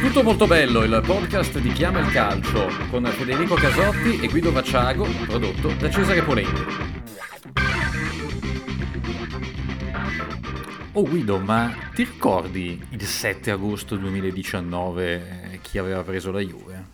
Tutto molto bello, il podcast di Chiama il Calcio con Federico Casotti e Guido Vacciago, prodotto da Cesare Polenti. Oh Guido, ma ti ricordi il 7 agosto 2019 eh, chi aveva preso la Juve?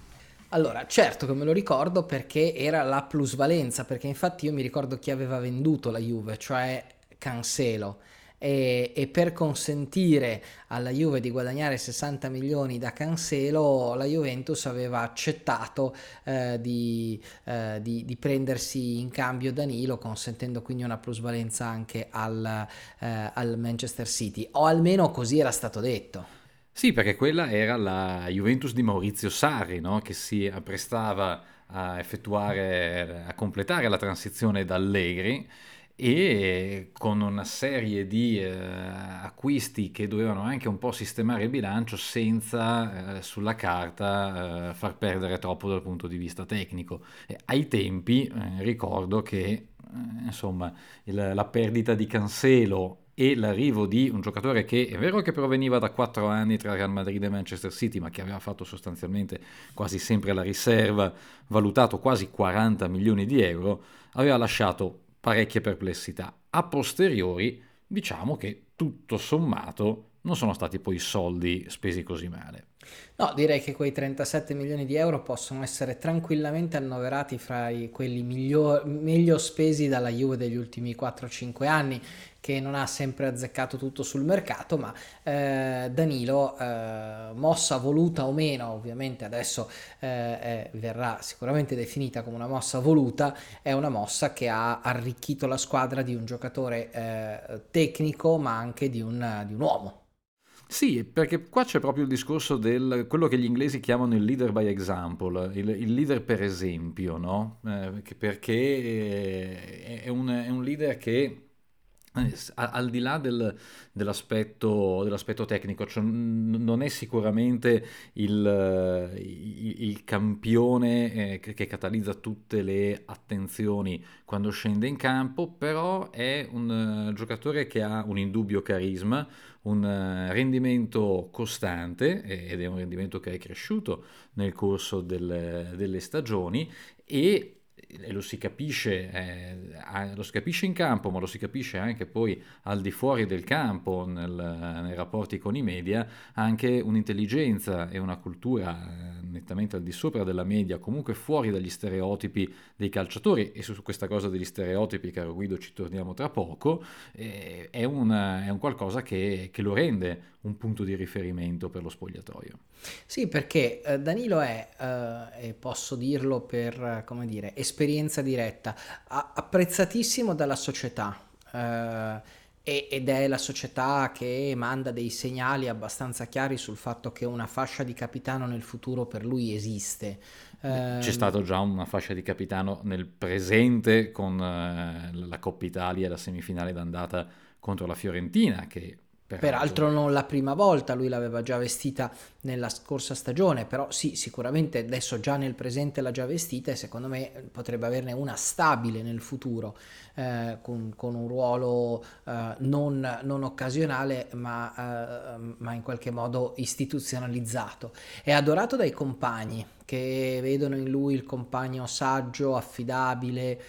Allora, certo che me lo ricordo perché era la plusvalenza, perché infatti io mi ricordo chi aveva venduto la Juve, cioè Cancelo e, e, per consentire alla Juve di guadagnare 60 milioni da Cancelo, la Juventus aveva accettato eh, di, eh, di, di, prendersi in cambio Danilo, consentendo quindi una plusvalenza anche al, eh, al Manchester City, o almeno così era stato detto. Sì, perché quella era la Juventus di Maurizio Sarri, no? che si apprestava a effettuare, a completare la transizione da Allegri e con una serie di eh, acquisti che dovevano anche un po' sistemare il bilancio senza eh, sulla carta eh, far perdere troppo dal punto di vista tecnico. E ai tempi eh, ricordo che eh, insomma il, la perdita di Cancelo e l'arrivo di un giocatore che è vero che proveniva da quattro anni tra Real Madrid e Manchester City, ma che aveva fatto sostanzialmente quasi sempre la riserva, valutato quasi 40 milioni di euro, aveva lasciato parecchie perplessità. A posteriori, diciamo che tutto sommato non sono stati poi soldi spesi così male. No, direi che quei 37 milioni di euro possono essere tranquillamente annoverati fra i, quelli miglior, meglio spesi dalla Juve degli ultimi 4-5 anni, che non ha sempre azzeccato tutto sul mercato, ma eh, Danilo, eh, mossa voluta o meno, ovviamente adesso eh, verrà sicuramente definita come una mossa voluta, è una mossa che ha arricchito la squadra di un giocatore eh, tecnico, ma anche di un, di un uomo. Sì, perché qua c'è proprio il discorso del quello che gli inglesi chiamano il leader by example, il, il leader per esempio, no? Eh, perché eh, è un, è un leader che al di là del, dell'aspetto, dell'aspetto, tecnico, cioè non è sicuramente il, il, il campione eh, che, che, catalizza tutte le attenzioni quando scende in campo, però è un uh, giocatore che ha un indubbio carisma, un rendimento costante ed è un rendimento che è cresciuto nel corso del, delle stagioni e e lo si, capisce, eh, lo si capisce in campo, ma lo si capisce anche poi al di fuori del campo, nel, nei rapporti con i media, anche un'intelligenza e una cultura eh, nettamente al di sopra della media, comunque fuori dagli stereotipi dei calciatori, e su questa cosa degli stereotipi, caro Guido, ci torniamo tra poco, eh, è, un, è, un, qualcosa che, che lo rende un punto di riferimento per lo spogliatoio. Sì, perché eh, Danilo è, eh, e posso dirlo per, come dire, esperienza diretta, apprezzatissimo dalla società. Eh, ed è la società che manda dei segnali abbastanza chiari sul fatto che una fascia di capitano nel futuro per lui esiste. C'è ehm, stata già una fascia di capitano nel presente con eh, la Coppa Italia la semifinale d'andata contro la Fiorentina che Peraltro non la prima volta, lui l'aveva già vestita nella scorsa stagione, però sì, sicuramente adesso già nel presente l'ha già vestita e secondo me potrebbe averne una stabile nel futuro, eh, con, con, un ruolo eh, non, non, occasionale ma, eh, ma in qualche modo istituzionalizzato. È adorato dai compagni che vedono in lui il compagno saggio, affidabile,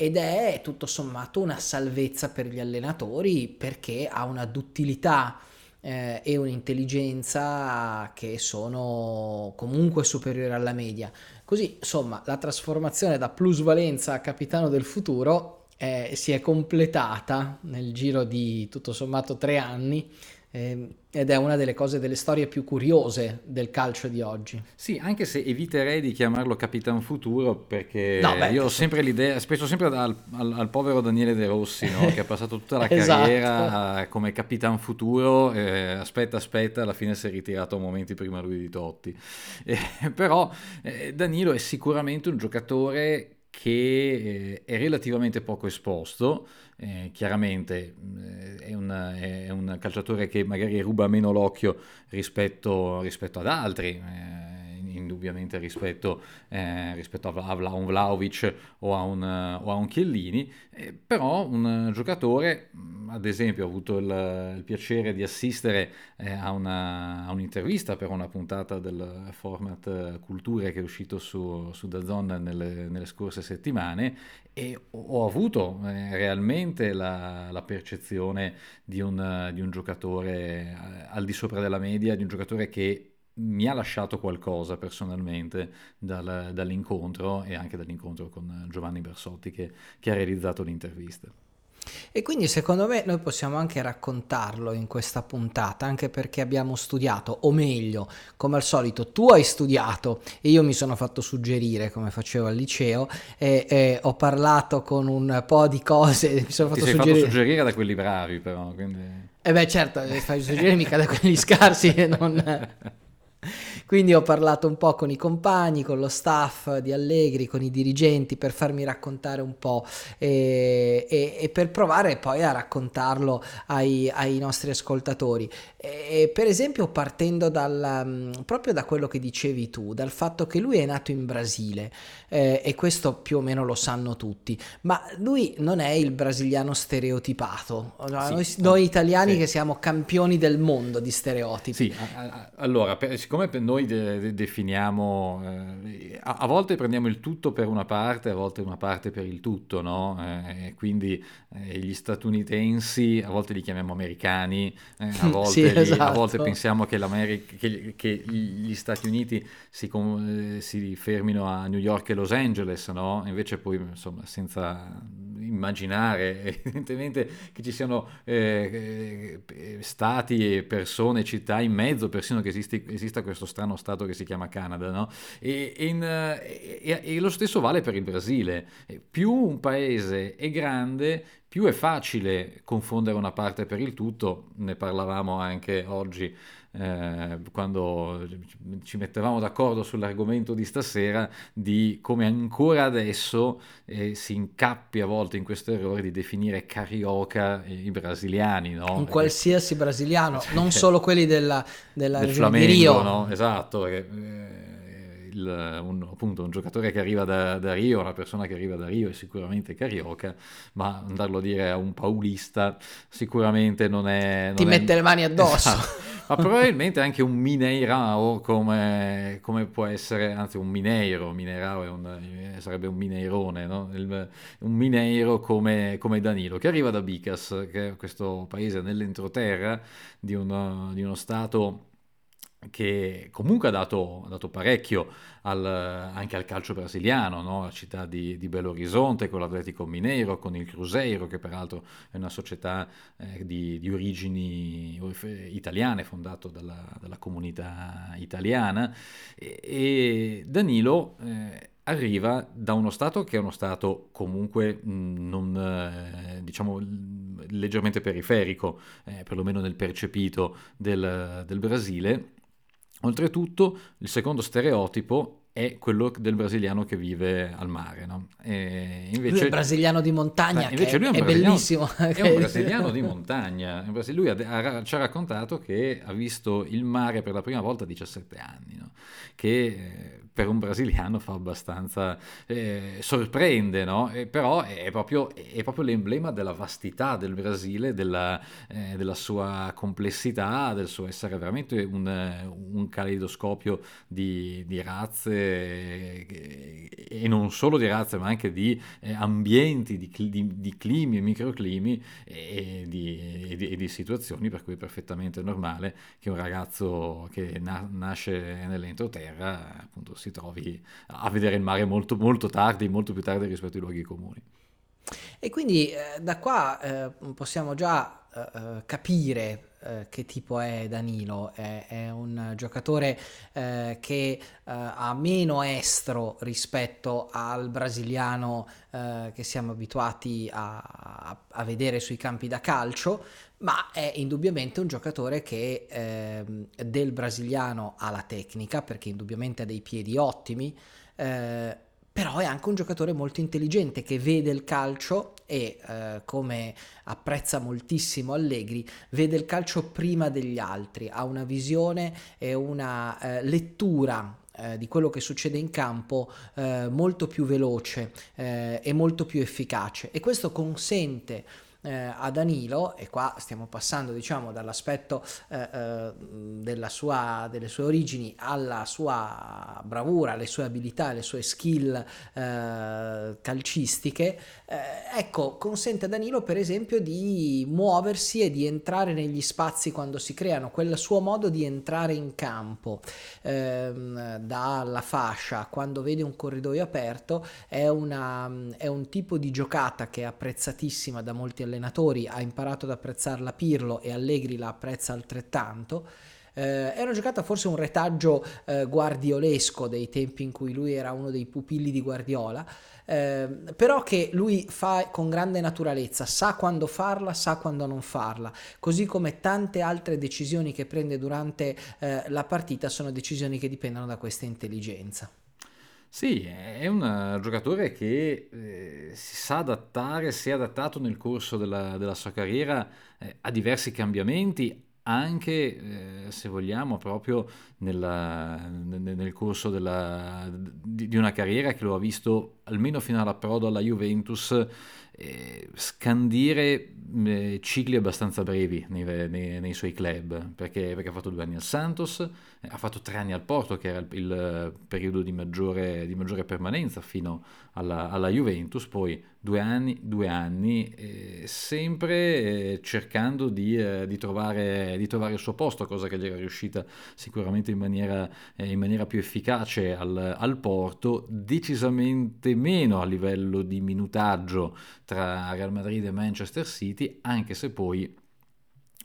ed è tutto sommato una salvezza per gli allenatori perché ha una duttilità eh, e un'intelligenza che sono comunque superiori alla media. Così, insomma, la trasformazione da plusvalenza a capitano del futuro eh, si è completata nel giro di tutto sommato tre anni ed è una delle cose, delle storie più curiose del calcio di oggi. Sì, anche se eviterei di chiamarlo Capitan Futuro perché no, beh, io ho sempre l'idea, penso sempre al, al, al, povero Daniele De Rossi no? che ha passato tutta la esatto. carriera come Capitan Futuro, eh, aspetta, aspetta, alla fine si è ritirato a momenti prima lui di Totti. Eh, però eh, Danilo è sicuramente un giocatore che eh, è relativamente poco esposto, eh, chiaramente eh, è, un, è, un, calciatore che magari ruba meno l'occhio rispetto, rispetto ad altri, eh, indubbiamente rispetto, eh, rispetto a, un Vlaovic o a un, o a un Chiellini, eh, però un giocatore, ad esempio ho avuto il, il piacere di assistere eh, a, una, a, un'intervista per una puntata del format Culture che è uscito su, su DAZN nelle, nelle scorse settimane e ho avuto eh, realmente la, la percezione di un, di un, giocatore eh, al di sopra della media, di un giocatore che mi ha lasciato qualcosa personalmente dal, dall'incontro e anche dall'incontro con Giovanni Bersotti che, che ha realizzato l'intervista. E quindi secondo me noi possiamo anche raccontarlo in questa puntata, anche perché abbiamo studiato, o meglio, come al solito, tu hai studiato e io mi sono fatto suggerire come facevo al liceo e, e ho parlato con un po' di cose, mi sono fatto suggerire. fatto suggerire da quelli bravi però, quindi... Eh beh certo, fai suggerire mica da quelli scarsi e non... Quindi ho parlato un po' con i compagni, con lo staff di Allegri, con i dirigenti per farmi raccontare un po' e, e, e per provare poi a raccontarlo ai, ai nostri ascoltatori. E, per esempio partendo dal, mm, proprio da quello che dicevi tu, dal fatto che lui è nato in Brasile eh, e questo più o meno lo sanno tutti, ma lui non è il brasiliano stereotipato, sì, noi, noi, italiani sì. che siamo campioni del mondo di stereotipi. Sì, allora, per, siccome per noi de, de, definiamo, eh, a, a, volte prendiamo il tutto per una parte, a volte una parte per il tutto, no? Eh, quindi eh, gli statunitensi a volte li chiamiamo americani, eh, a volte... sì esatto. a volte pensiamo che, che, che, gli Stati Uniti si, eh, si, fermino a New York e Los Angeles, no? Invece poi, insomma, senza immaginare evidentemente che ci siano eh, stati e persone, città in mezzo, persino che esisti, esista questo strano stato che si chiama Canada, no? E, in, e, e lo stesso vale per il Brasile. Più un paese è grande, più è facile confondere una parte per il tutto, ne parlavamo anche oggi eh, quando ci mettevamo d'accordo sull'argomento di stasera, di come ancora adesso eh, si incappi a volte in questo errore di definire carioca i brasiliani. No? Un qualsiasi brasiliano, non solo quelli della, della del Flamengo, di Rio. No? Esatto. Che, eh, il, un, appunto, un giocatore che arriva da, da, Rio, una persona che arriva da Rio è sicuramente carioca, ma andarlo a dire a un paulista sicuramente non è... Non Ti è... mette le mani addosso. Esatto. Ma probabilmente anche un mineirao come, come, può essere, anzi un mineiro, mineirao un, sarebbe un mineirone, no? Il, un mineiro come, come, Danilo, che arriva da Bicas, che è questo paese nell'entroterra di uno, di uno stato che comunque ha dato, ha dato parecchio al, anche al calcio brasiliano, no? la città di, di, Belo Horizonte con l'Atletico Mineiro, con il Cruzeiro che peraltro è una società eh, di, di, origini italiane fondato dalla, dalla comunità italiana e, e Danilo eh, arriva da uno stato che è uno stato comunque non, eh, diciamo leggermente periferico, eh, perlomeno nel percepito del, del Brasile Oltretutto, il secondo stereotipo è quello del brasiliano che vive al mare. No? invece, lui è brasiliano di montagna, invece lui è, è bellissimo. È un brasiliano di montagna. Lui ha, ha, ci ha raccontato che ha visto il mare per la prima volta a 17 anni, no? che eh, per un brasiliano fa abbastanza eh, sorprende, no? Però è proprio, è proprio, l'emblema della vastità del Brasile, della, eh, della, sua complessità, del suo essere veramente un, un caleidoscopio di, di razze eh, e non solo di razze, ma anche di eh, ambienti, di, di, di, climi e microclimi e di, e di, situazioni per cui è perfettamente normale che un ragazzo che na- nasce nell'entroterra appunto si trovi a vedere il mare molto, molto tardi, molto più tardi rispetto ai luoghi comuni. E quindi eh, da qua eh, possiamo già eh capire eh, che tipo è Danilo, è, è un giocatore eh, che ha meno estro rispetto al brasiliano che siamo abituati a, a, a, vedere sui campi da calcio, ma è indubbiamente un giocatore che eh, del brasiliano ha la tecnica, perché indubbiamente ha dei piedi ottimi, eh, però è anche un giocatore molto intelligente che vede il calcio e eh, come apprezza moltissimo Allegri, vede il calcio prima degli altri, ha una visione e una eh, lettura eh, di quello che succede in campo eh, molto più veloce eh, e molto più efficace. E questo consente eh, a Danilo, e qua stiamo passando diciamo dall'aspetto eh, eh, sua, delle sue origini alla sua bravura, alle sue abilità, alle sue skill eh, calcistiche, eh, ecco, consente a Danilo per esempio di muoversi e di entrare negli spazi quando si creano, quel suo modo di entrare in campo ehm, dalla fascia quando vede un corridoio aperto è, una, è un tipo di giocata che è apprezzatissima da molti allenatori, ha imparato ad apprezzarla Pirlo e Allegri la apprezza altrettanto. Eh, è una giocata forse un retaggio eh, guardiolesco dei tempi in cui lui era uno dei pupilli di Guardiola, eh, però che lui fa con grande naturalezza, sa quando farla, sa quando non farla, così come tante altre decisioni che prende durante eh, la partita sono decisioni che dipendono da questa intelligenza. Sì, è un giocatore che eh, si sa adattare, si è adattato nel corso della, della sua carriera eh, a diversi cambiamenti, anche eh, se vogliamo proprio nella, nel, corso della, di, una carriera che lo ha visto almeno fino all'approdo alla Juventus eh, scandire eh, cicli abbastanza brevi nei, nei, nei suoi club, perché, perché, ha fatto due anni al Santos, eh, ha fatto tre anni al Porto, che era il, il periodo di maggiore, di maggiore, permanenza fino alla, alla, Juventus, poi due anni, due anni eh, sempre eh, cercando di, eh, di, trovare, di, trovare, il suo posto, cosa che gli era riuscita sicuramente in maniera, in maniera più efficace al, al Porto, decisamente meno a livello di minutaggio tra Real Madrid e Manchester City, anche se poi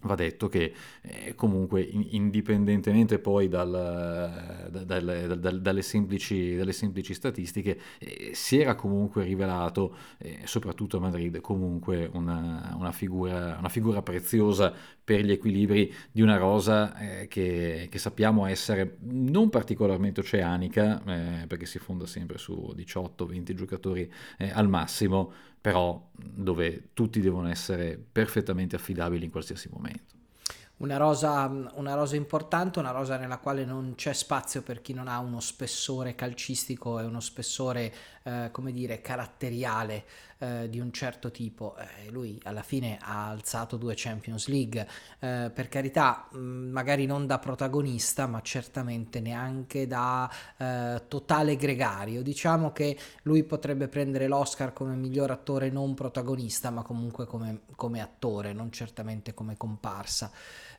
va detto che eh, comunque indipendentemente poi dal, da, dalle, da, dalle, semplici, dalle, semplici, statistiche eh, si era comunque rivelato eh, soprattutto a Madrid comunque una, una, figura, una, figura, preziosa per gli equilibri di una rosa eh, che, che, sappiamo essere non particolarmente oceanica eh, perché si fonda sempre su 18-20 giocatori eh, al massimo però dove tutti devono essere perfettamente affidabili in qualsiasi momento. Una rosa, una rosa, importante, una rosa nella quale non c'è spazio per chi non ha uno spessore calcistico e uno spessore, eh, come dire, caratteriale eh, di un certo tipo. Eh, lui alla fine ha alzato due Champions League, eh, per carità, mm, magari non da protagonista, ma certamente neanche da eh, totale gregario. Diciamo che lui potrebbe prendere l'Oscar come miglior attore non protagonista, ma comunque come, come attore, non certamente come comparsa.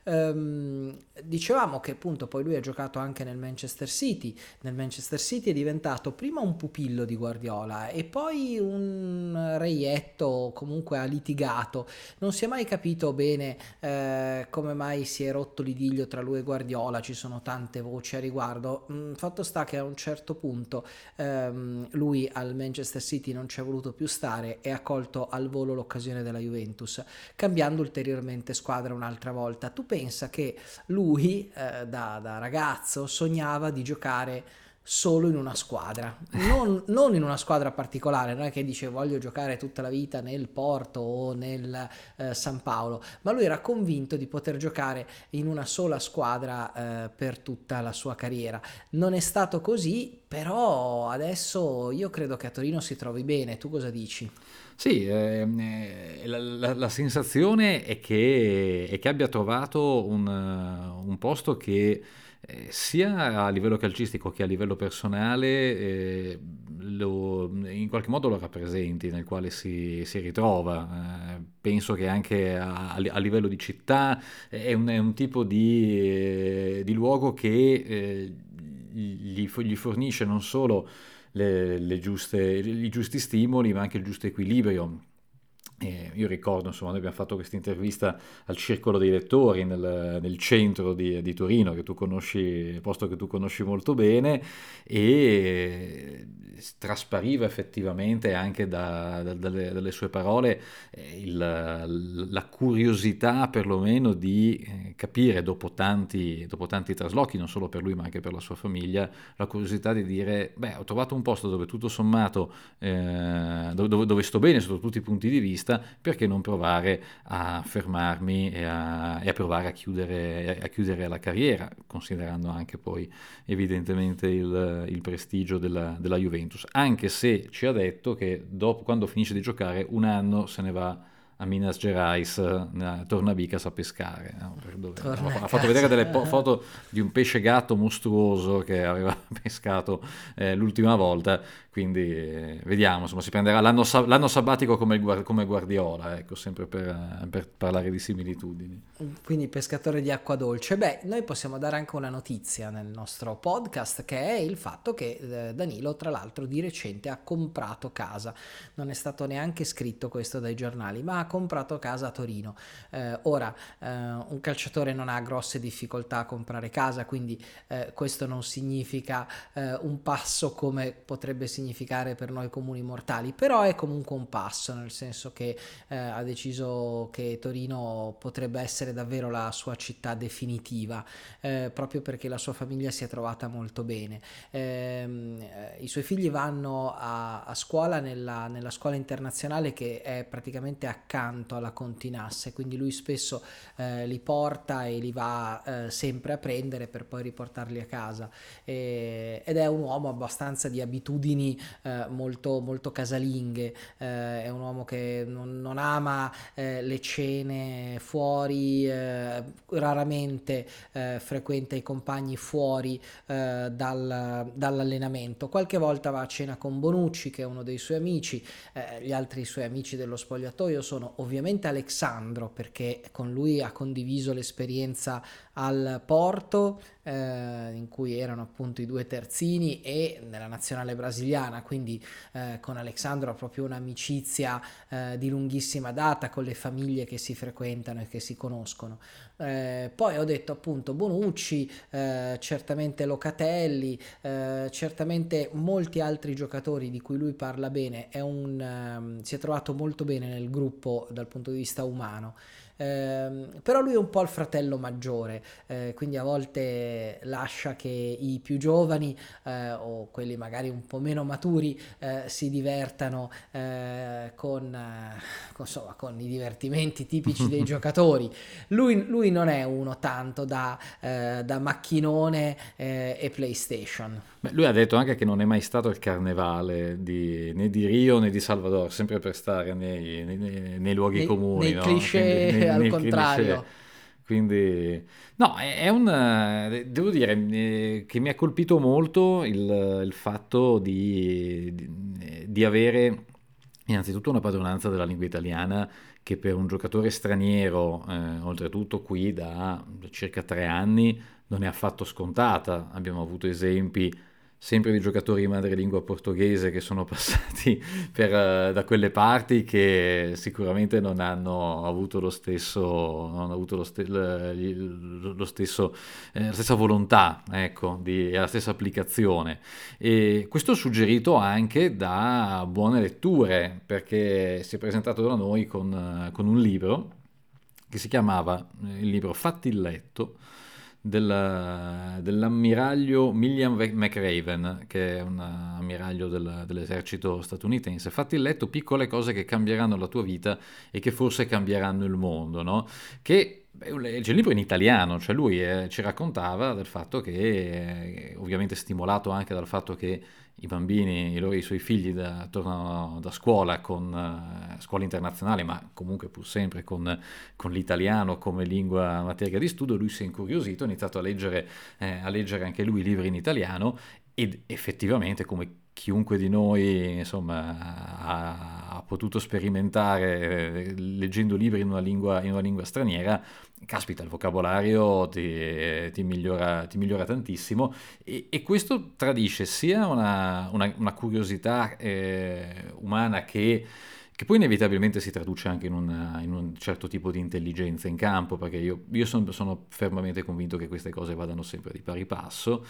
Um, dicevamo che appunto poi lui ha giocato anche nel Manchester City. Nel Manchester City è diventato prima un pupillo di Guardiola e poi un reietto, comunque ha litigato. Non si è mai capito bene eh, come mai si è rotto l'idilio tra lui e Guardiola, ci sono tante voci a riguardo. Mm, fatto sta che a un certo punto ehm, lui al Manchester City non ci è voluto più stare e ha colto al volo l'occasione della Juventus, cambiando ulteriormente squadra un'altra volta. Tu pensa che lui eh, da, da ragazzo sognava di giocare solo in una squadra, non, non, in una squadra particolare, non è che dice voglio giocare tutta la vita nel Porto o nel eh, San Paolo, ma lui era convinto di poter giocare in una sola squadra eh, per tutta la sua carriera. Non è stato così, però adesso io credo che a Torino si trovi bene, tu cosa dici? Sì, eh, la, la, la, sensazione è che, è che abbia trovato un, un posto che eh, sia a livello calcistico che a livello personale eh, lo, in qualche modo lo rappresenti, nel quale si, si ritrova. Eh, penso che anche a, a, livello di città è un, è un tipo di, eh, di, luogo che eh, gli, gli fornisce non solo le, le giuste, i giusti stimoli, ma anche il giusto equilibrio eh, io ricordo, insomma, noi abbiamo fatto questa intervista al Circolo dei Lettori nel, nel centro di, di, Torino, che tu conosci, posto che tu conosci molto bene, e traspariva effettivamente anche da, da, dalle, dalle, sue parole eh, il, la curiosità perlomeno di eh, capire dopo tanti, dopo tanti traslochi, non solo per lui ma anche per la sua famiglia, la curiosità di dire, beh, ho trovato un posto dove tutto sommato, eh, dove, dove sto bene sotto tutti i punti di vista, vista, perché non provare a fermarmi e a, e a provare a chiudere, a chiudere, la carriera, considerando anche poi evidentemente il, il prestigio della, della Juventus, anche se ci ha detto che dopo, quando finisce di giocare un anno se ne va a Minas Gerais, eh, torna Bicas a pescare. No? ha fatto vedere delle po- foto di un pesce gatto mostruoso che aveva pescato eh, l'ultima volta quindi eh, vediamo, insomma, si prenderà l'anno, l'anno sabbatico come, come, Guardiola, ecco, sempre per, eh, per, parlare di similitudini. Quindi pescatore di acqua dolce. Beh, noi possiamo dare anche una notizia nel nostro podcast, che è il fatto che eh, Danilo, tra l'altro, di recente ha comprato casa. Non è stato neanche scritto questo dai giornali, ma ha comprato casa a Torino. Eh, ora, eh, un calciatore non ha grosse difficoltà a comprare casa, quindi eh, questo non significa un passo come potrebbe significare per noi comuni mortali, però è comunque un passo, nel senso che eh, ha deciso che Torino potrebbe essere davvero la sua città definitiva, eh, proprio perché la sua famiglia si è trovata molto bene. Ehm, eh, I suoi figli vanno a, a scuola nella, nella, scuola internazionale che è praticamente accanto alla Continasse, quindi lui spesso eh, li porta e li va eh, sempre a prendere per poi riportarli a casa. E, ed è un uomo abbastanza di abitudini eh, molto, molto casalinghe, eh, è un uomo che non, non ama eh, le cene fuori, eh, raramente frequenta i compagni fuori dal, dall'allenamento, qualche volta va a cena con Bonucci che è uno dei suoi amici, gli altri suoi amici dello spogliatoio sono ovviamente Alexandro perché con lui ha condiviso l'esperienza al Porto eh, in cui erano appunto i due terzini e nella nazionale brasiliana, quindi eh, con Alessandro ha proprio un'amicizia eh, di lunghissima data con le famiglie che si frequentano e che si conoscono. Eh, poi ho detto appunto Bonucci, eh, certamente Locatelli, eh, certamente molti altri giocatori di cui lui parla bene, un, ehm, si è trovato molto bene nel gruppo dal punto di vista umano. Eh, però lui è un po' il fratello maggiore, eh, quindi a volte lascia che i più giovani eh, o quelli magari un po' meno maturi eh, si divertano eh, con, eh, con, insomma, con, i divertimenti tipici dei giocatori. Lui, lui, non è uno tanto da, da macchinone e PlayStation. Beh, lui ha detto anche che non è mai stato il carnevale di, né di Rio né di Salvador, sempre per stare nei, nei, nei luoghi nei, comuni. Nei no? cliché Quindi, al contrario. Quindi, no, è un, devo dire eh, che mi ha colpito molto il, il fatto di, di, di, avere innanzitutto una padronanza della lingua italiana che per un giocatore straniero, eh, oltretutto qui da circa tre anni, non è affatto scontata. Abbiamo avuto esempi sempre di giocatori di madrelingua portoghese che sono passati per, uh, da quelle parti che sicuramente non hanno avuto lo stesso, non avuto lo, ste- lo stesso, eh, la stessa volontà, ecco, di, la stessa applicazione. E questo suggerito anche da buone letture, perché si è presentato da noi con, uh, con un libro che si chiamava eh, il libro Fatti il letto, della, dell'ammiraglio William McRaven, che è un ammiraglio del, dell'esercito statunitense. Fatti il letto piccole cose che cambieranno la tua vita e che forse cambieranno il mondo, no? Che c'è il libro in italiano, cioè lui eh, ci raccontava del fatto che, eh, ovviamente stimolato anche dal fatto che i bambini, i, loro, i suoi figli da, tornano da scuola con uh, scuola internazionale, ma comunque pur sempre con, con, l'italiano come lingua materia di studio, lui si è incuriosito, ha iniziato a leggere, eh, a leggere anche lui libri in italiano ed effettivamente come chiunque di noi insomma, ha, ha, potuto sperimentare eh, leggendo libri in una lingua, in una lingua straniera, caspita, il vocabolario ti, ti, migliora, ti migliora, tantissimo. E, e, questo tradisce sia una, una, una curiosità eh, umana che che poi inevitabilmente si traduce anche in, una, in, un certo tipo di intelligenza in campo, perché io, io sono, sono, fermamente convinto che queste cose vadano sempre di pari passo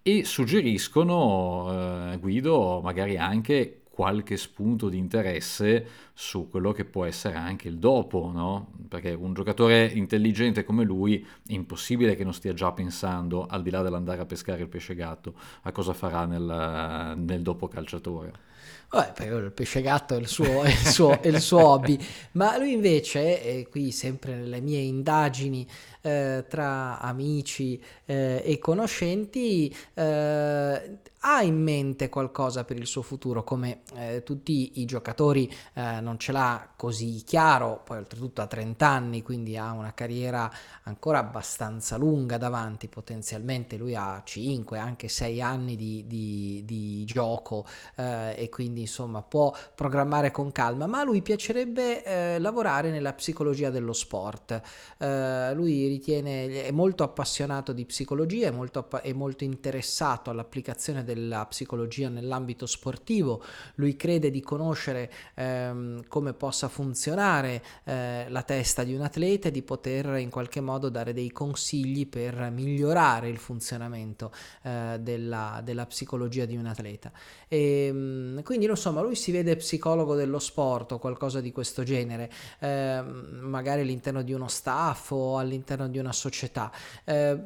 e suggeriscono, eh, Guido, magari anche qualche spunto di interesse su quello che può essere anche il dopo, no? Perché un giocatore intelligente come lui è impossibile che non stia già pensando, al di là dell'andare a pescare il pesce gatto, a cosa farà nel, nel dopo calciatore. Vabbè, il pesce gatto è il suo, è il suo, è il suo hobby, ma lui invece, e qui sempre nelle mie indagini eh, tra amici eh, e conoscenti, eh, ha in mente qualcosa per il suo futuro, come eh, tutti i giocatori eh, non ce l'ha così chiaro, poi oltretutto ha 30 anni, quindi ha una carriera ancora abbastanza lunga davanti, potenzialmente lui ha 5, anche 6 anni di, di, di gioco eh, e quindi insomma può programmare con calma, ma a lui piacerebbe eh, lavorare nella psicologia dello sport. Eh, lui ritiene, è molto appassionato di psicologia, è molto, è molto interessato all'applicazione del della psicologia nell'ambito sportivo, lui crede di conoscere ehm, come possa funzionare eh, la testa di un atleta e di poter in qualche modo dare dei consigli per migliorare il funzionamento eh, della, della, psicologia di un atleta. E, ehm, quindi insomma lui si vede psicologo dello sport o qualcosa di questo genere, eh, magari all'interno di uno staff o all'interno di una società. Eh,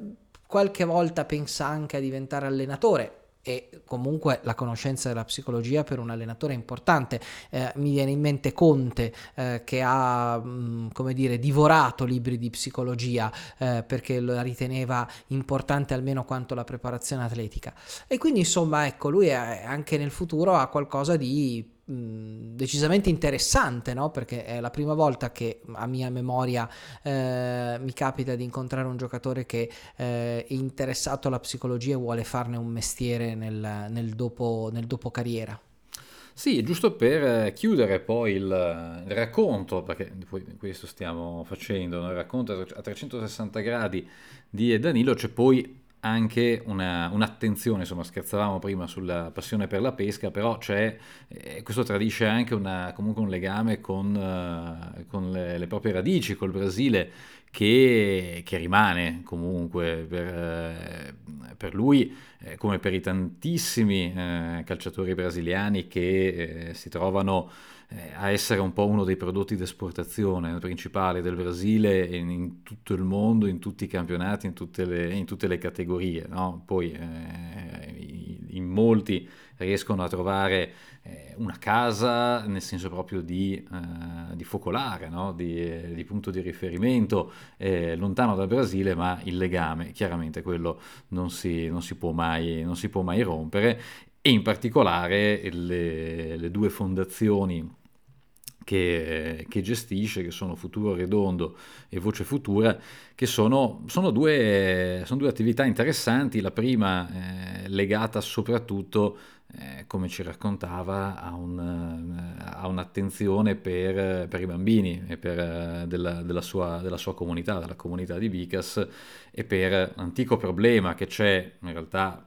qualche volta pensa anche a diventare allenatore, e comunque la conoscenza della psicologia per un allenatore è importante. Eh, mi viene in mente Conte eh, che ha, mh, mm, come dire, divorato libri di psicologia eh, perché la riteneva importante almeno quanto la preparazione atletica. E quindi insomma, ecco, lui è, anche nel futuro ha qualcosa di decisamente interessante, no? perché è la prima volta che a mia memoria eh, mi capita di incontrare un giocatore che eh, è interessato alla psicologia e vuole farne un mestiere nel, nel, dopo, nel dopo carriera. Sì, giusto per chiudere poi il, racconto, perché poi questo stiamo facendo, il racconto a 360 gradi di Danilo, c'è poi anche una, un'attenzione, insomma scherzavamo prima sulla passione per la pesca, però c'è, eh, questo tradisce anche una, comunque un legame con, uh, con le, le, proprie radici, col Brasile, che, che rimane comunque per, eh, per lui, eh, come per i tantissimi eh, calciatori brasiliani che eh, si trovano eh, a essere un po' uno dei prodotti d'esportazione principali del Brasile in, in, tutto il mondo, in tutti i campionati, in tutte le, in tutte le categorie. No? Poi eh, in molti riescono a trovare eh, una casa nel senso proprio di, eh, di focolare, no? di, di, punto di riferimento eh, lontano dal Brasile, ma il legame chiaramente quello non si, non si, mai, non si può mai rompere e in particolare le, le due fondazioni che, che, gestisce, che sono Futuro Redondo e Voce Futura, che sono, sono, due, sono due, attività interessanti, la prima eh, legata soprattutto, eh, come ci raccontava, a, un, a un'attenzione per, per, i bambini e per, della, della, sua, della, sua, comunità, della comunità di Vicas, e per l'antico problema che c'è in realtà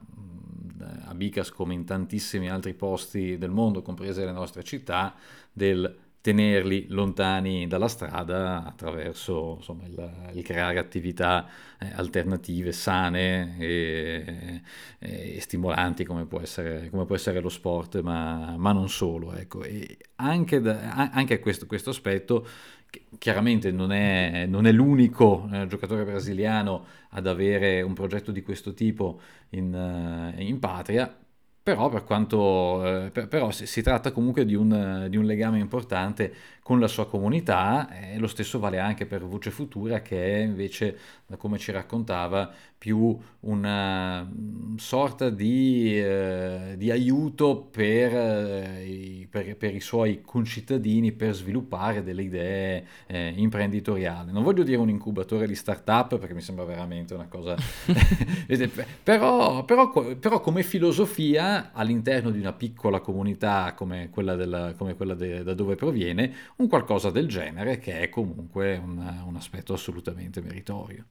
a Bicas come in tantissimi altri posti del mondo, comprese le nostre città, del tenerli lontani dalla strada attraverso insomma, il, il, creare attività eh, alternative, sane e, e, stimolanti come può, essere, come può, essere, lo sport, ma, ma non solo. Ecco. Anche, da, anche questo, questo aspetto chiaramente non è, non è l'unico eh, giocatore brasiliano ad avere un progetto di questo tipo in, uh, in patria, però, per quanto, eh, per, però si, si, tratta comunque di un, di un, legame importante con la sua comunità e lo stesso vale anche per Voce Futura che è invece, come ci raccontava, più una sorta di, eh, di aiuto per, eh, per, per, i suoi concittadini per sviluppare delle idee eh, imprenditoriali. Non voglio dire un incubatore di start-up perché mi sembra veramente una cosa... però, però, però, come filosofia all'interno di una piccola comunità come quella, della, come quella de, da dove proviene, un qualcosa del genere che è comunque un, un aspetto assolutamente meritorio.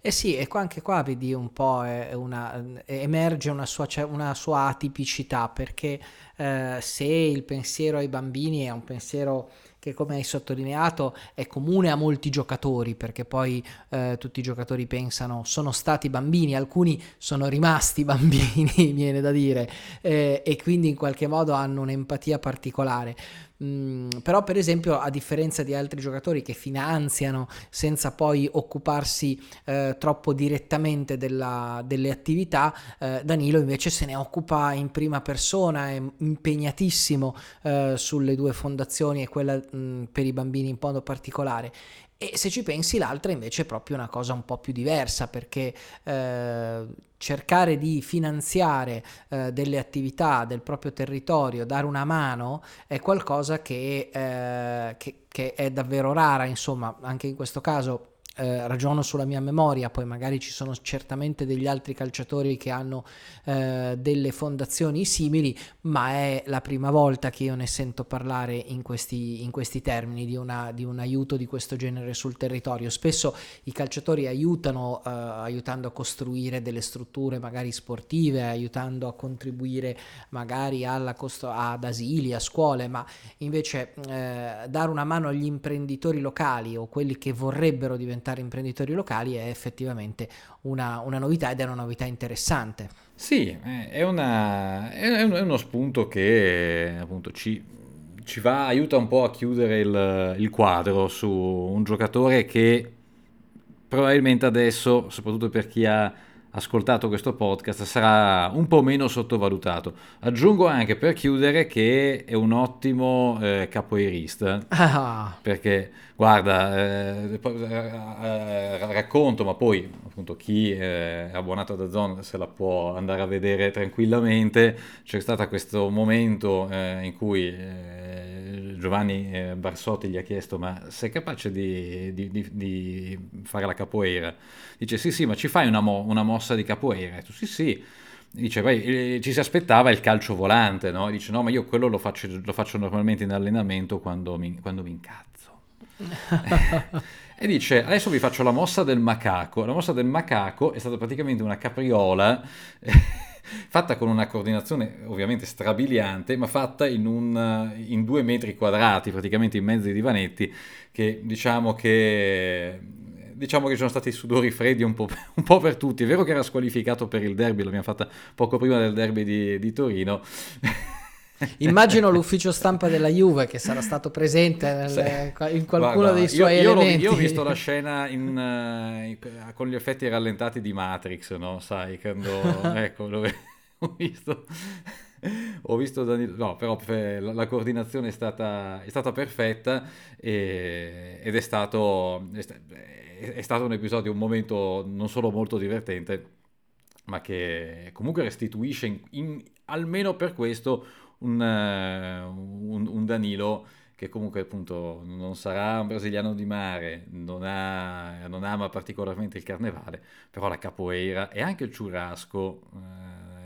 Eh sì, e qua anche qua vedi un po' una, emerge una sua, una sua atipicità perché eh, se il pensiero ai bambini è un pensiero che come hai sottolineato è comune a molti giocatori, perché poi eh, tutti i giocatori pensano sono stati bambini, alcuni sono rimasti bambini, viene da dire, eh, e quindi in qualche modo hanno un'empatia particolare. Mm, però per esempio a differenza di altri giocatori che finanziano senza poi occuparsi eh, troppo direttamente della, delle attività, eh, Danilo invece se ne occupa in prima persona, è impegnatissimo eh, sulle due fondazioni e quella mh, mm, per i bambini in modo particolare e se ci pensi l'altra invece è proprio una cosa un po' più diversa perché eh, cercare di finanziare eh, delle attività del proprio territorio, dare una mano è qualcosa che, eh, che, che è davvero rara, insomma anche in questo caso eh, ragiono sulla mia memoria, poi magari ci sono certamente degli altri calciatori che hanno eh, delle fondazioni simili, ma è la prima volta che io ne sento parlare in questi, in questi termini di, una, di, un aiuto di questo genere sul territorio. Spesso i calciatori aiutano, eh, aiutando a costruire delle strutture magari sportive, aiutando a contribuire magari costo- ad asili, a scuole, ma invece eh, dare una mano agli imprenditori locali o quelli che vorrebbero diventare diventare imprenditori locali è effettivamente una, una novità ed è una novità interessante. Sì, è, una, è uno spunto che appunto ci, ci va, aiuta un po' a chiudere il, il quadro su un giocatore che probabilmente adesso, soprattutto per chi ha ascoltato questo podcast sarà un po' meno sottovalutato. Aggiungo anche per chiudere che è un ottimo eh, capoeirista, ah. perché guarda, eh, eh, racconto, ma poi appunto chi è abbonato da Zone se la può andare a vedere tranquillamente, c'è stato questo momento eh, in cui eh, Giovanni eh, Barsotti gli ha chiesto ma sei capace di, di, di, di, fare la capoeira? Dice sì sì ma ci fai una, mo- una mossa di capoeira? E tu sì sì. Dice, poi, eh, ci si aspettava il calcio volante, no? Dice, no, ma io quello lo faccio, lo faccio normalmente in allenamento quando mi, quando mi incazzo. e dice, adesso vi faccio la mossa del macaco. La mossa del macaco è stata praticamente una capriola fatta con una coordinazione ovviamente strabiliante, ma fatta in, un, in due metri quadrati, praticamente in mezzo ai divanetti, che diciamo che diciamo che ci sono stati sudori freddi un po', un po', per tutti. È vero che era squalificato per il derby, l'abbiamo fatta poco prima del derby di, di Torino. Immagino l'ufficio stampa della Juve che sarà stato presente nelle, in qualcuno Guarda, dei suoi io, io. Io ho visto la scena in, uh, con gli effetti rallentati di Matrix, no? Sai, quando... ecco, dove ho visto... ho visto Danilo, no, però la, la coordinazione è stata, è stata perfetta e, ed è stato, è, è stato un episodio, un momento non solo molto divertente, ma che comunque restituisce in, in, almeno per questo un, uh, un, un, Danilo che comunque appunto non sarà un brasiliano di mare, non, ha, non ama particolarmente il carnevale, però la capoeira e anche il churrasco uh,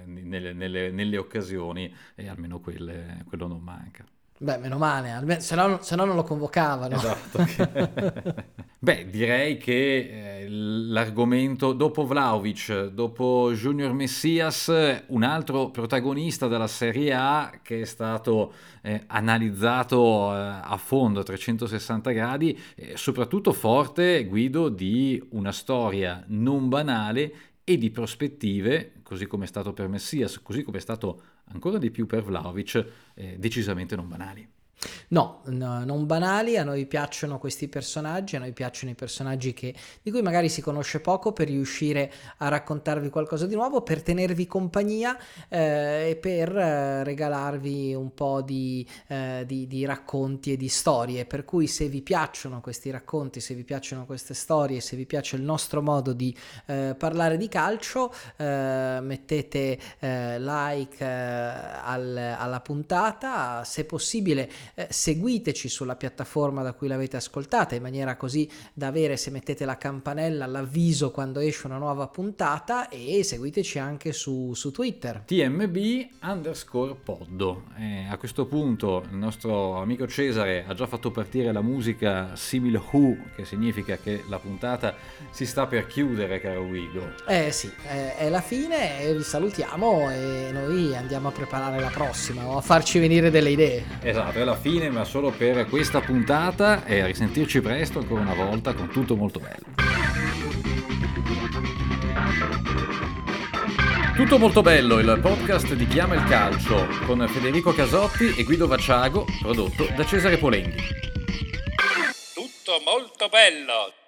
nelle, nelle, nelle, occasioni e almeno quelle, quello non manca. Beh, meno male, almeno, se, no, se no non lo convocavano. Esatto. Beh, direi che eh, l'argomento dopo Vlaovic, dopo Junior Messias, un altro protagonista della Serie A che è stato eh, analizzato eh, a fondo a 360 gradi, eh, soprattutto forte Guido di una storia non banale e di prospettive, così come è stato per Messias, così come è stato ancora di più per Vlaovic, eh, decisamente non banali. No, no, non banali, a noi piacciono questi personaggi, a noi piacciono i personaggi che, di cui magari si conosce poco per riuscire a raccontarvi qualcosa di nuovo, per tenervi compagnia eh, e per eh, regalarvi un po' di, eh, di, di, racconti e di storie. Per cui se vi piacciono questi racconti, se vi piacciono queste storie, se vi piace il nostro modo di eh, parlare di calcio, eh, mettete eh, like al, alla puntata, se possibile eh, seguiteci sulla piattaforma da cui l'avete ascoltata in maniera così da avere se mettete la campanella l'avviso quando esce una nuova puntata e seguiteci anche su, su Twitter. TMB underscore poddo. Eh, a questo punto il nostro amico Cesare ha già fatto partire la musica simile who che significa che la puntata si sta per chiudere caro Guido. Eh sì è, è la fine vi salutiamo e noi andiamo a preparare la prossima o a farci venire delle idee. Esatto è la fine, ma solo per questa puntata e a risentirci presto ancora una volta con tutto molto bello. Tutto molto bello, il podcast di Chiama il Calcio con Federico Casotti e Guido Vacciago, prodotto da Cesare Polenghi. Tutto molto bello.